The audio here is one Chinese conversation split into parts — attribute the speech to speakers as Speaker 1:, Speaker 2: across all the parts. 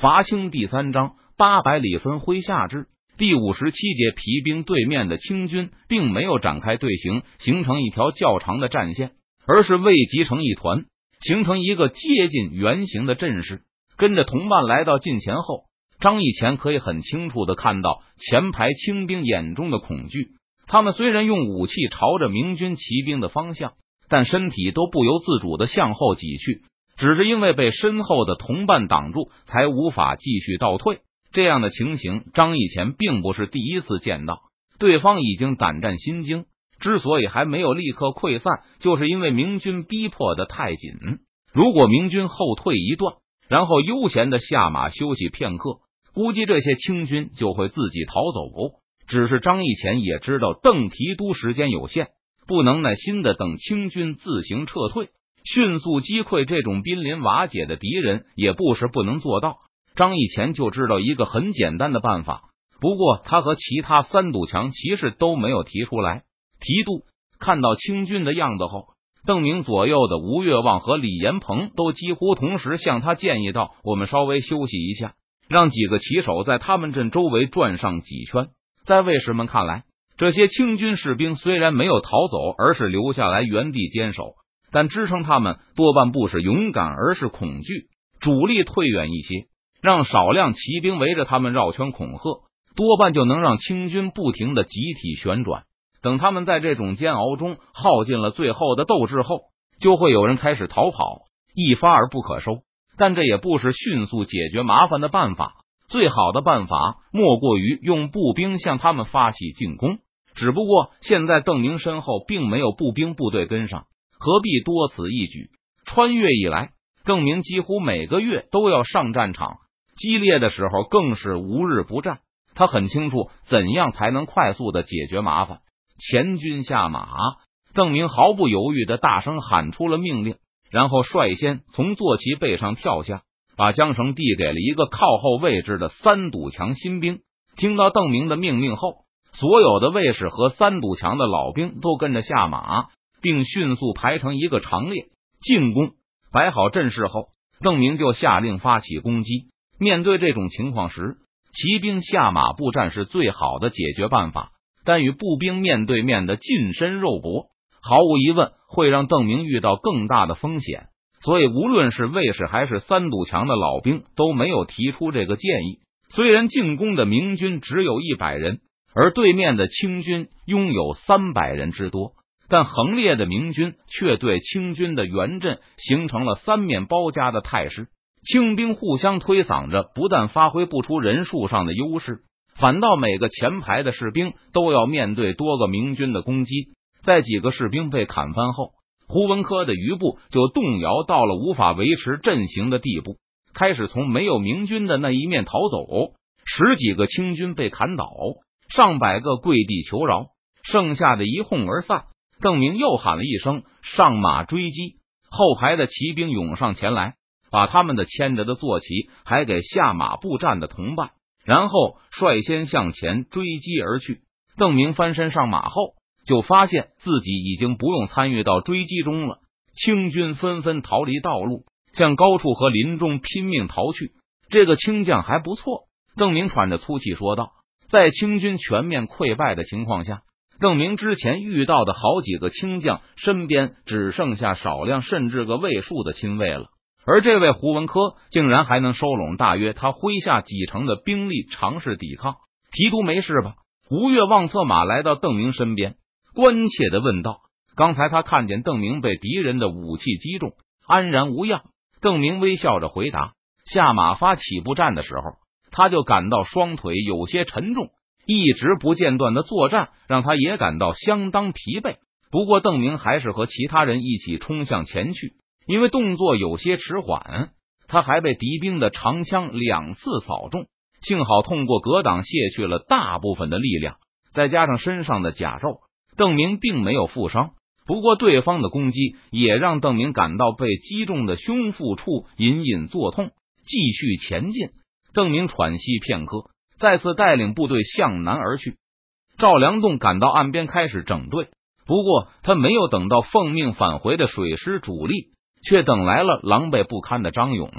Speaker 1: 伐清第三章八百里分麾下炙第五十七节皮兵对面的清军并没有展开队形，形成一条较长的战线，而是未集成一团，形成一个接近圆形的阵势。跟着同伴来到近前后，张义前可以很清楚的看到前排清兵眼中的恐惧。他们虽然用武器朝着明军骑兵的方向，但身体都不由自主的向后挤去。只是因为被身后的同伴挡住，才无法继续倒退。这样的情形，张义前并不是第一次见到。对方已经胆战心惊，之所以还没有立刻溃散，就是因为明军逼迫的太紧。如果明军后退一段，然后悠闲的下马休息片刻，估计这些清军就会自己逃走。只是张义前也知道邓提督时间有限，不能耐心的等清军自行撤退。迅速击溃这种濒临瓦解的敌人也不是不能做到。张义前就知道一个很简单的办法，不过他和其他三堵墙骑士都没有提出来。提督看到清军的样子后，邓明左右的吴越望和李延鹏都几乎同时向他建议道：“我们稍微休息一下，让几个骑手在他们镇周围转上几圈。”在卫士们看来，这些清军士兵虽然没有逃走，而是留下来原地坚守。但支撑他们多半不是勇敢，而是恐惧。主力退远一些，让少量骑兵围着他们绕圈恐吓，多半就能让清军不停的集体旋转。等他们在这种煎熬中耗尽了最后的斗志后，就会有人开始逃跑，一发而不可收。但这也不是迅速解决麻烦的办法。最好的办法莫过于用步兵向他们发起进攻。只不过现在邓明身后并没有步兵部队跟上。何必多此一举？穿越以来，邓明几乎每个月都要上战场，激烈的时候更是无日不战。他很清楚怎样才能快速的解决麻烦。前军下马，邓明毫不犹豫的大声喊出了命令，然后率先从坐骑背上跳下，把缰绳递给了一个靠后位置的三堵墙新兵。听到邓明的命令后，所有的卫士和三堵墙的老兵都跟着下马。并迅速排成一个长列进攻。摆好阵势后，邓明就下令发起攻击。面对这种情况时，骑兵下马步战是最好的解决办法。但与步兵面对面的近身肉搏，毫无疑问会让邓明遇到更大的风险。所以，无论是卫士还是三堵墙的老兵都没有提出这个建议。虽然进攻的明军只有一百人，而对面的清军拥有三百人之多。但横列的明军却对清军的援阵形成了三面包夹的态势，清兵互相推搡着，不但发挥不出人数上的优势，反倒每个前排的士兵都要面对多个明军的攻击。在几个士兵被砍翻后，胡文科的余部就动摇到了无法维持阵型的地步，开始从没有明军的那一面逃走。十几个清军被砍倒，上百个跪地求饶，剩下的一哄而散。邓明又喊了一声：“上马追击！”后排的骑兵涌上前来，把他们的牵着的坐骑还给下马步战的同伴，然后率先向前追击而去。邓明翻身上马后，就发现自己已经不用参与到追击中了。清军纷纷逃离道路，向高处和林中拼命逃去。这个清将还不错，邓明喘着粗气说道：“在清军全面溃败的情况下。”邓明之前遇到的好几个清将身边只剩下少量甚至个位数的亲卫了，而这位胡文科竟然还能收拢大约他麾下几成的兵力尝试抵抗。提督没事吧？吴越望策马来到邓明身边，关切的问道。刚才他看见邓明被敌人的武器击中，安然无恙。邓明微笑着回答。下马发起步战的时候，他就感到双腿有些沉重。一直不间断的作战，让他也感到相当疲惫。不过，邓明还是和其他人一起冲向前去，因为动作有些迟缓，他还被敌兵的长枪两次扫中。幸好通过格挡卸去了大部分的力量，再加上身上的甲胄，邓明并没有负伤。不过，对方的攻击也让邓明感到被击中的胸腹处隐隐作痛。继续前进，邓明喘息片刻。再次带领部队向南而去。赵良栋赶到岸边开始整队，不过他没有等到奉命返回的水师主力，却等来了狼狈不堪的张勇。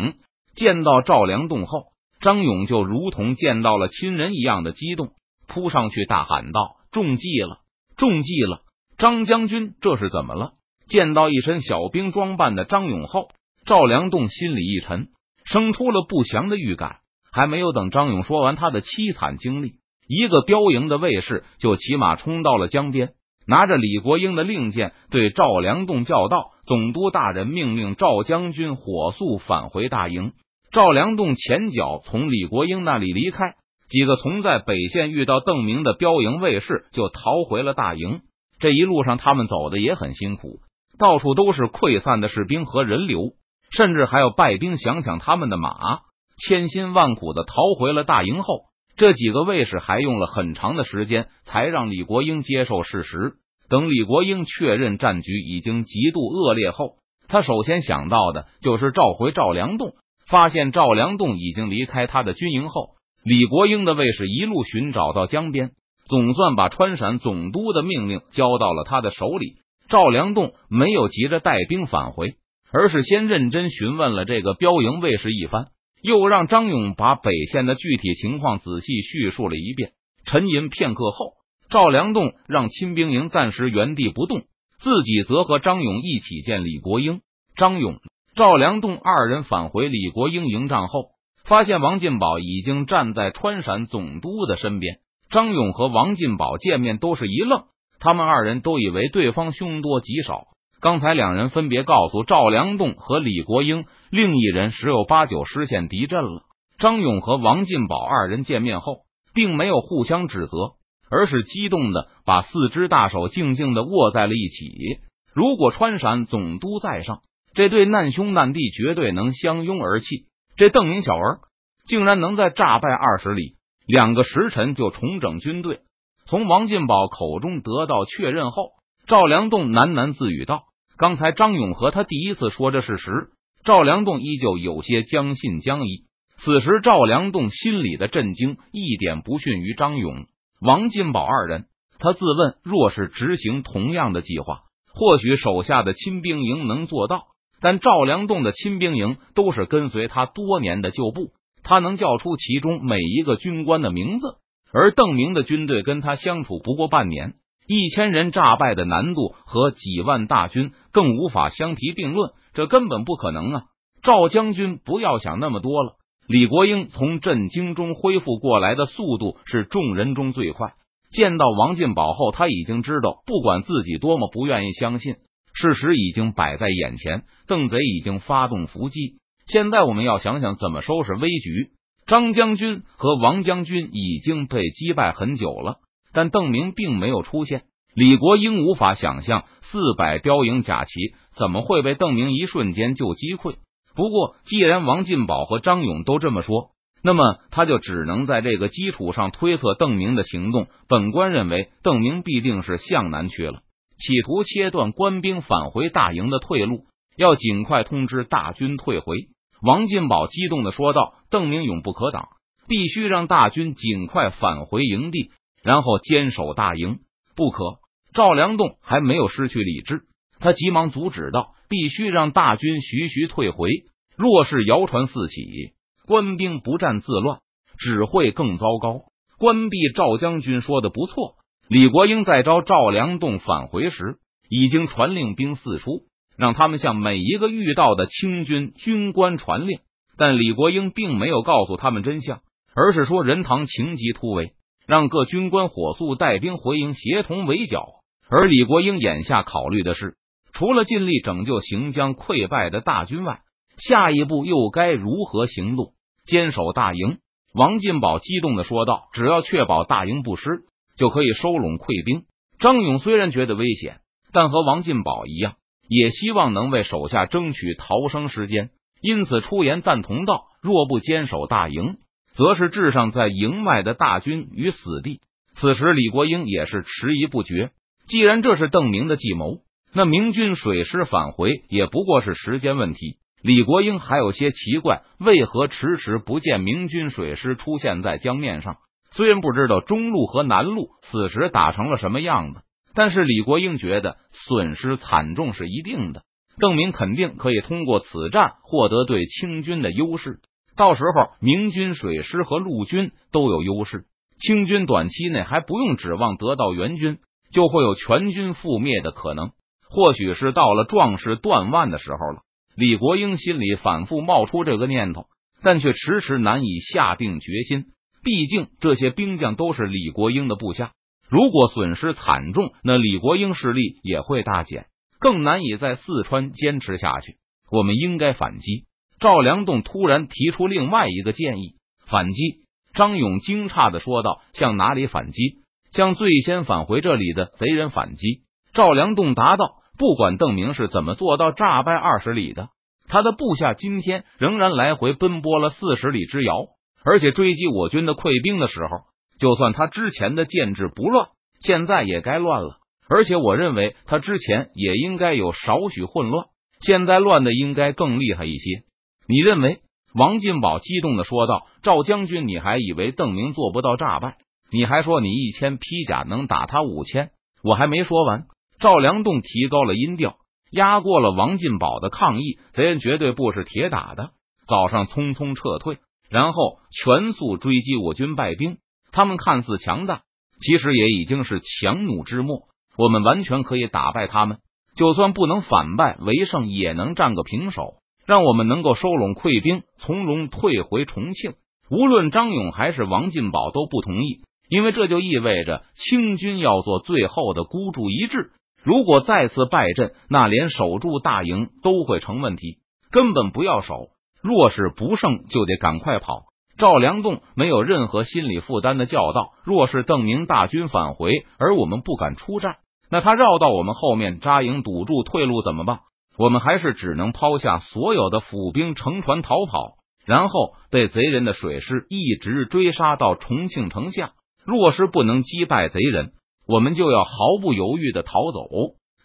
Speaker 1: 见到赵良栋后，张勇就如同见到了亲人一样的激动，扑上去大喊道：“中计了，中计了！张将军，这是怎么了？”见到一身小兵装扮的张勇后，赵良栋心里一沉，生出了不祥的预感。还没有等张勇说完他的凄惨经历，一个标营的卫士就骑马冲到了江边，拿着李国英的令箭，对赵良栋叫道：“总督大人命令赵将军火速返回大营。”赵良栋前脚从李国英那里离开，几个从在北线遇到邓明的标营卫士就逃回了大营。这一路上，他们走的也很辛苦。到处都是溃散的士兵和人流，甚至还有败兵想抢他们的马。千辛万苦的逃回了大营后，这几个卫士还用了很长的时间才让李国英接受事实。等李国英确认战局已经极度恶劣后，他首先想到的就是召回赵良栋。发现赵良栋已经离开他的军营后，李国英的卫士一路寻找到江边，总算把川陕总督的命令交到了他的手里。赵良栋没有急着带兵返回，而是先认真询问了这个标营卫士一番，又让张勇把北线的具体情况仔细叙述了一遍。沉吟片刻后，赵良栋让亲兵营暂时原地不动，自己则和张勇一起见李国英。张勇、赵良栋二人返回李国英营帐后，发现王进宝已经站在川陕总督的身边。张勇和王进宝见面都是一愣。他们二人都以为对方凶多吉少。刚才两人分别告诉赵良栋和李国英，另一人十有八九失陷敌阵了。张勇和王进宝二人见面后，并没有互相指责，而是激动的把四只大手静静的握在了一起。如果川陕总督在上，这对难兄难弟绝对能相拥而泣。这邓明小儿竟然能在诈败二十里，两个时辰就重整军队。从王进宝口中得到确认后，赵良栋喃喃自语道：“刚才张勇和他第一次说这事实，赵良栋依旧有些将信将疑。此时赵良栋心里的震惊一点不逊于张勇、王进宝二人。他自问，若是执行同样的计划，或许手下的亲兵营能做到。但赵良栋的亲兵营都是跟随他多年的旧部，他能叫出其中每一个军官的名字。”而邓明的军队跟他相处不过半年，一千人诈败的难度和几万大军更无法相提并论，这根本不可能啊！赵将军不要想那么多了。李国英从震惊中恢复过来的速度是众人中最快。见到王进宝后，他已经知道，不管自己多么不愿意相信，事实已经摆在眼前，邓贼已经发动伏击。现在我们要想想怎么收拾危局。张将军和王将军已经被击败很久了，但邓明并没有出现。李国英无法想象四百标营甲骑怎么会被邓明一瞬间就击溃。不过，既然王进宝和张勇都这么说，那么他就只能在这个基础上推测邓明的行动。本官认为，邓明必定是向南去了，企图切断官兵返回大营的退路，要尽快通知大军退回。王进宝激动的说道：“邓明永不可挡，必须让大军尽快返回营地，然后坚守大营。不可！”赵良栋还没有失去理智，他急忙阻止道：“必须让大军徐徐退回。若是谣传四起，官兵不战自乱，只会更糟糕。”关闭赵将军说的不错。李国英在招赵良栋返回时，已经传令兵四出。让他们向每一个遇到的清军军官传令，但李国英并没有告诉他们真相，而是说任堂情急突围，让各军官火速带兵回营，协同围剿。而李国英眼下考虑的是，除了尽力拯救行将溃败的大军外，下一步又该如何行动？坚守大营。王进宝激动的说道：“只要确保大营不失，就可以收拢溃兵。”张勇虽然觉得危险，但和王进宝一样。也希望能为手下争取逃生时间，因此出言赞同道：“若不坚守大营，则是置上在营外的大军于死地。”此时，李国英也是迟疑不决。既然这是邓明的计谋，那明军水师返回也不过是时间问题。李国英还有些奇怪，为何迟迟不见明军水师出现在江面上？虽然不知道中路和南路此时打成了什么样子。但是李国英觉得损失惨重是一定的，邓明肯定可以通过此战获得对清军的优势。到时候明军水师和陆军都有优势，清军短期内还不用指望得到援军，就会有全军覆灭的可能。或许是到了壮士断腕的时候了，李国英心里反复冒出这个念头，但却迟迟难以下定决心。毕竟这些兵将都是李国英的部下，如果损失惨重，那李国英势力也会大减，更难以在四川坚持下去。我们应该反击。赵良栋突然提出另外一个建议：反击。张勇惊诧的说道：“向哪里反击？向最先返回这里的贼人反击。”赵良栋答道：“不管邓明是怎么做到诈败二十里的，他的部下今天仍然来回奔波了四十里之遥，而且追击我军的溃兵的时候，就算他之前的建制不乱，现在也该乱了。而且我认为他之前也应该有少许混乱，现在乱的应该更厉害一些。你认为？”王进宝激动的说道：“赵将军，你还以为邓明做不到诈败？你还说你一千披甲能打他五千？我还没说完。”赵良栋提高了音调，压过了王进宝的抗议。贼人绝对不是铁打的。早上匆匆撤退，然后全速追击我军败兵。他们看似强大，其实也已经是强弩之末。我们完全可以打败他们，就算不能反败为胜，也能战个平手，让我们能够收拢溃兵，从容退回重庆。无论张勇还是王进宝都不同意，因为这就意味着清军要做最后的孤注一掷。如果再次败阵，那连守住大营都会成问题，根本不要守。若是不胜，就得赶快跑。赵良栋没有任何心理负担的叫道：“若是邓明大军返回，而我们不敢出战，那他绕到我们后面扎营，堵住退路怎么办？我们还是只能抛下所有的府兵，乘船逃跑，然后被贼人的水师一直追杀到重庆城下。若是不能击败贼人。”我们就要毫不犹豫的逃走，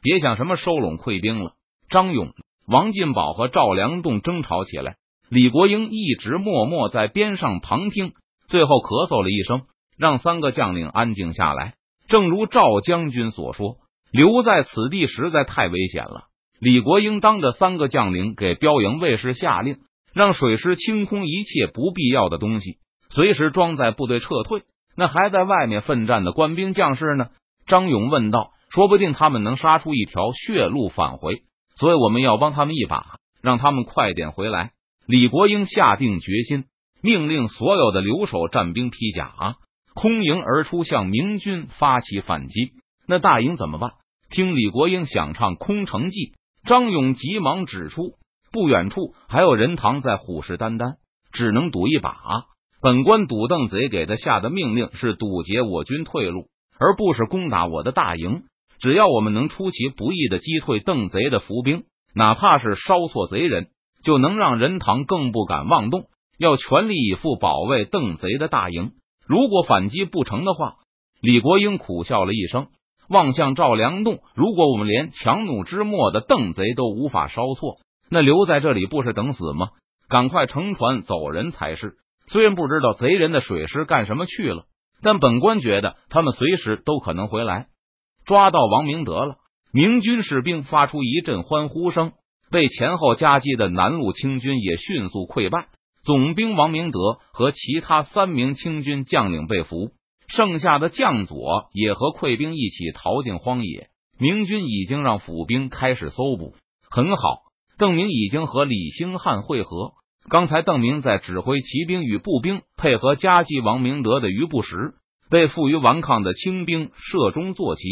Speaker 1: 别想什么收拢溃兵了。张勇、王进宝和赵良栋争吵起来，李国英一直默默在边上旁听，最后咳嗽了一声，让三个将领安静下来。正如赵将军所说，留在此地实在太危险了。李国英当着三个将领给标营卫士下令，让水师清空一切不必要的东西，随时装载部队撤退。那还在外面奋战的官兵将士呢？张勇问道。说不定他们能杀出一条血路返回，所以我们要帮他们一把，让他们快点回来。李国英下定决心，命令所有的留守战兵披甲，空营而出，向明军发起反击。那大营怎么办？听李国英想唱《空城计》，张勇急忙指出，不远处还有人堂在虎视眈眈，只能赌一把。本官赌邓贼给他下的命令是堵截我军退路，而不是攻打我的大营。只要我们能出其不意的击退邓贼的伏兵，哪怕是烧错贼人，就能让任堂更不敢妄动，要全力以赴保卫邓贼的大营。如果反击不成的话，李国英苦笑了一声，望向赵良栋：“如果我们连强弩之末的邓贼都无法烧错，那留在这里不是等死吗？赶快乘船走人才是。”虽然不知道贼人的水师干什么去了，但本官觉得他们随时都可能回来。抓到王明德了！明军士兵发出一阵欢呼声，被前后夹击的南路清军也迅速溃败。总兵王明德和其他三名清军将领被俘，剩下的将佐也和溃兵一起逃进荒野。明军已经让府兵开始搜捕，很好。邓明已经和李兴汉会合。刚才邓明在指挥骑兵与步兵配合夹击王明德的余部时，被负隅顽抗的清兵射中坐骑。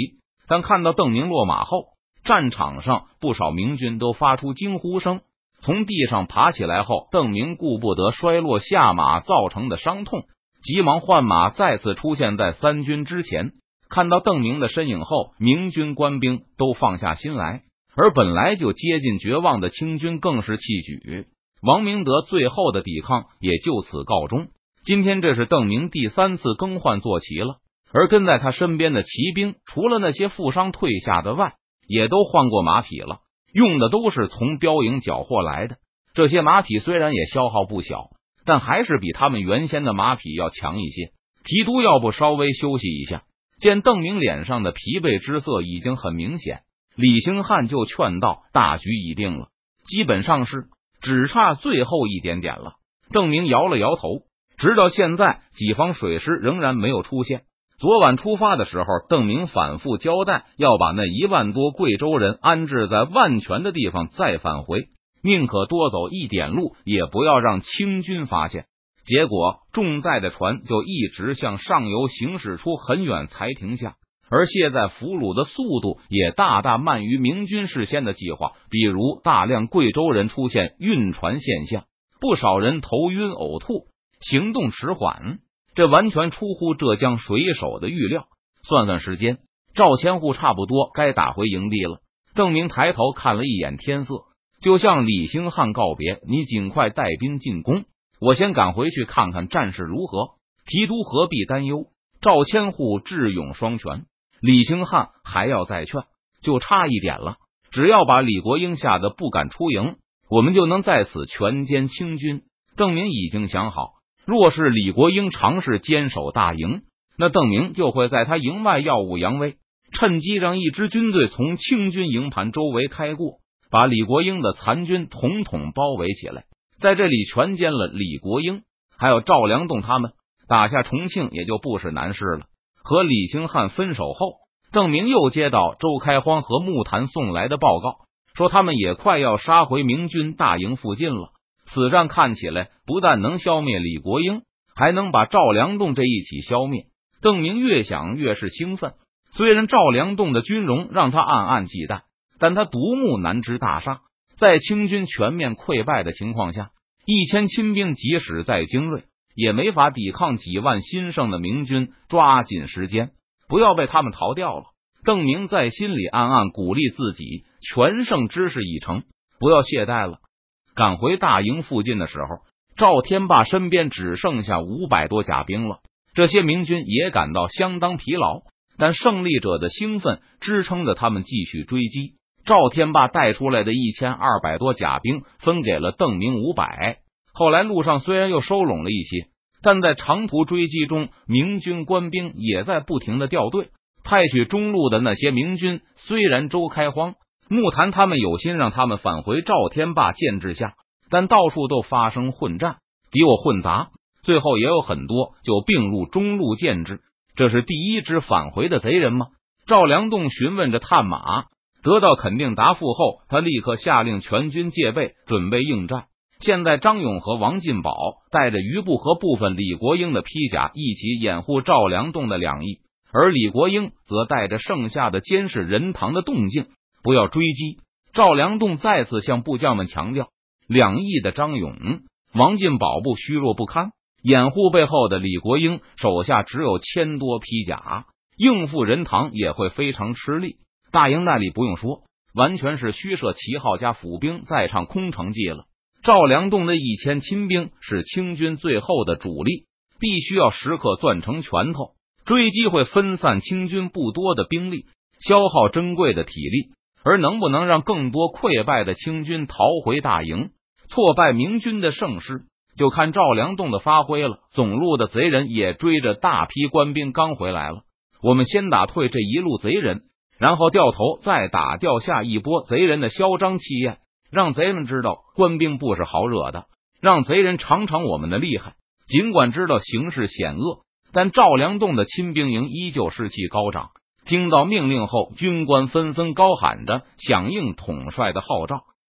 Speaker 1: 但看到邓明落马后，战场上不少明军都发出惊呼声。从地上爬起来后，邓明顾不得摔落下马造成的伤痛，急忙换马，再次出现在三军之前。看到邓明的身影后，明军官兵都放下心来，而本来就接近绝望的清军更是气举。王明德最后的抵抗也就此告终。今天这是邓明第三次更换坐骑了，而跟在他身边的骑兵，除了那些负伤退下的外，也都换过马匹了，用的都是从标营缴获来的。这些马匹虽然也消耗不小，但还是比他们原先的马匹要强一些。提督要不稍微休息一下？见邓明脸上的疲惫之色已经很明显，李兴汉就劝道：“大局已定了，基本上是。”只差最后一点点了。邓明摇了摇头。直到现在，己方水师仍然没有出现。昨晚出发的时候，邓明反复交代要把那一万多贵州人安置在万全的地方再返回，宁可多走一点路，也不要让清军发现。结果，重载的船就一直向上游行驶出很远才停下，而卸载俘虏的速度也大大慢于明军事先的计划。比如，大量贵州人出现晕船现象，不少人头晕呕吐。行动迟缓，这完全出乎浙江水手的预料。算算时间，赵千户差不多该打回营地了。邓明抬头看了一眼天色，就向李兴汉告别：“你尽快带兵进攻，我先赶回去看看战事如何。提督何必担忧？”赵千户智勇双全，李兴汉还要再劝，就差一点了。只要把李国英吓得不敢出营，我们就能在此全歼清军。邓明已经想好。若是李国英尝试坚守大营，那邓明就会在他营外耀武扬威，趁机让一支军队从清军营盘周围开过，把李国英的残军统统包围起来，在这里全歼了李国英，还有赵良栋他们，打下重庆也就不是难事了。和李兴汉分手后，邓明又接到周开荒和木坛送来的报告，说他们也快要杀回明军大营附近了。此战看起来不但能消灭李国英，还能把赵良栋这一起消灭。邓明越想越是兴奋。虽然赵良栋的军容让他暗暗忌惮，但他独木难支大厦，在清军全面溃败的情况下，一千亲兵即使再精锐，也没法抵抗几万新胜的明军。抓紧时间，不要被他们逃掉了。邓明在心里暗暗鼓励自己：全胜之势已成，不要懈怠了。赶回大营附近的时候，赵天霸身边只剩下五百多甲兵了。这些明军也感到相当疲劳，但胜利者的兴奋支撑着他们继续追击。赵天霸带出来的一千二百多甲兵分给了邓明五百。后来路上虽然又收拢了一些，但在长途追击中，明军官兵也在不停的掉队。派去中路的那些明军，虽然周开荒。木坛他们有心让他们返回赵天霸建制下，但到处都发生混战，敌我混杂，最后也有很多就并入中路建制。这是第一支返回的贼人吗？赵良栋询问着探马，得到肯定答复后，他立刻下令全军戒备，准备应战。现在张勇和王进宝带着余部和部分李国英的披甲一起掩护赵良栋的两翼，而李国英则带着剩下的监视任堂的动静。不要追击！赵良栋再次向部将们强调。两翼的张勇、王进宝部虚弱不堪，掩护背后的李国英手下只有千多披甲，应付任堂也会非常吃力。大营那里不用说，完全是虚设旗号加府兵在唱空城计了。赵良栋的一千亲兵是清军最后的主力，必须要时刻攥成拳头，追击会分散清军不多的兵力，消耗珍贵的体力。而能不能让更多溃败的清军逃回大营，挫败明军的胜势，就看赵良栋的发挥了。总路的贼人也追着大批官兵刚回来了。我们先打退这一路贼人，然后掉头再打掉下一波贼人的嚣张气焰，让贼们知道官兵不是好惹的，让贼人尝尝我们的厉害。尽管知道形势险恶，但赵良栋的亲兵营依旧士气高涨。听到命令后，军官纷纷高喊着响应统帅的号召。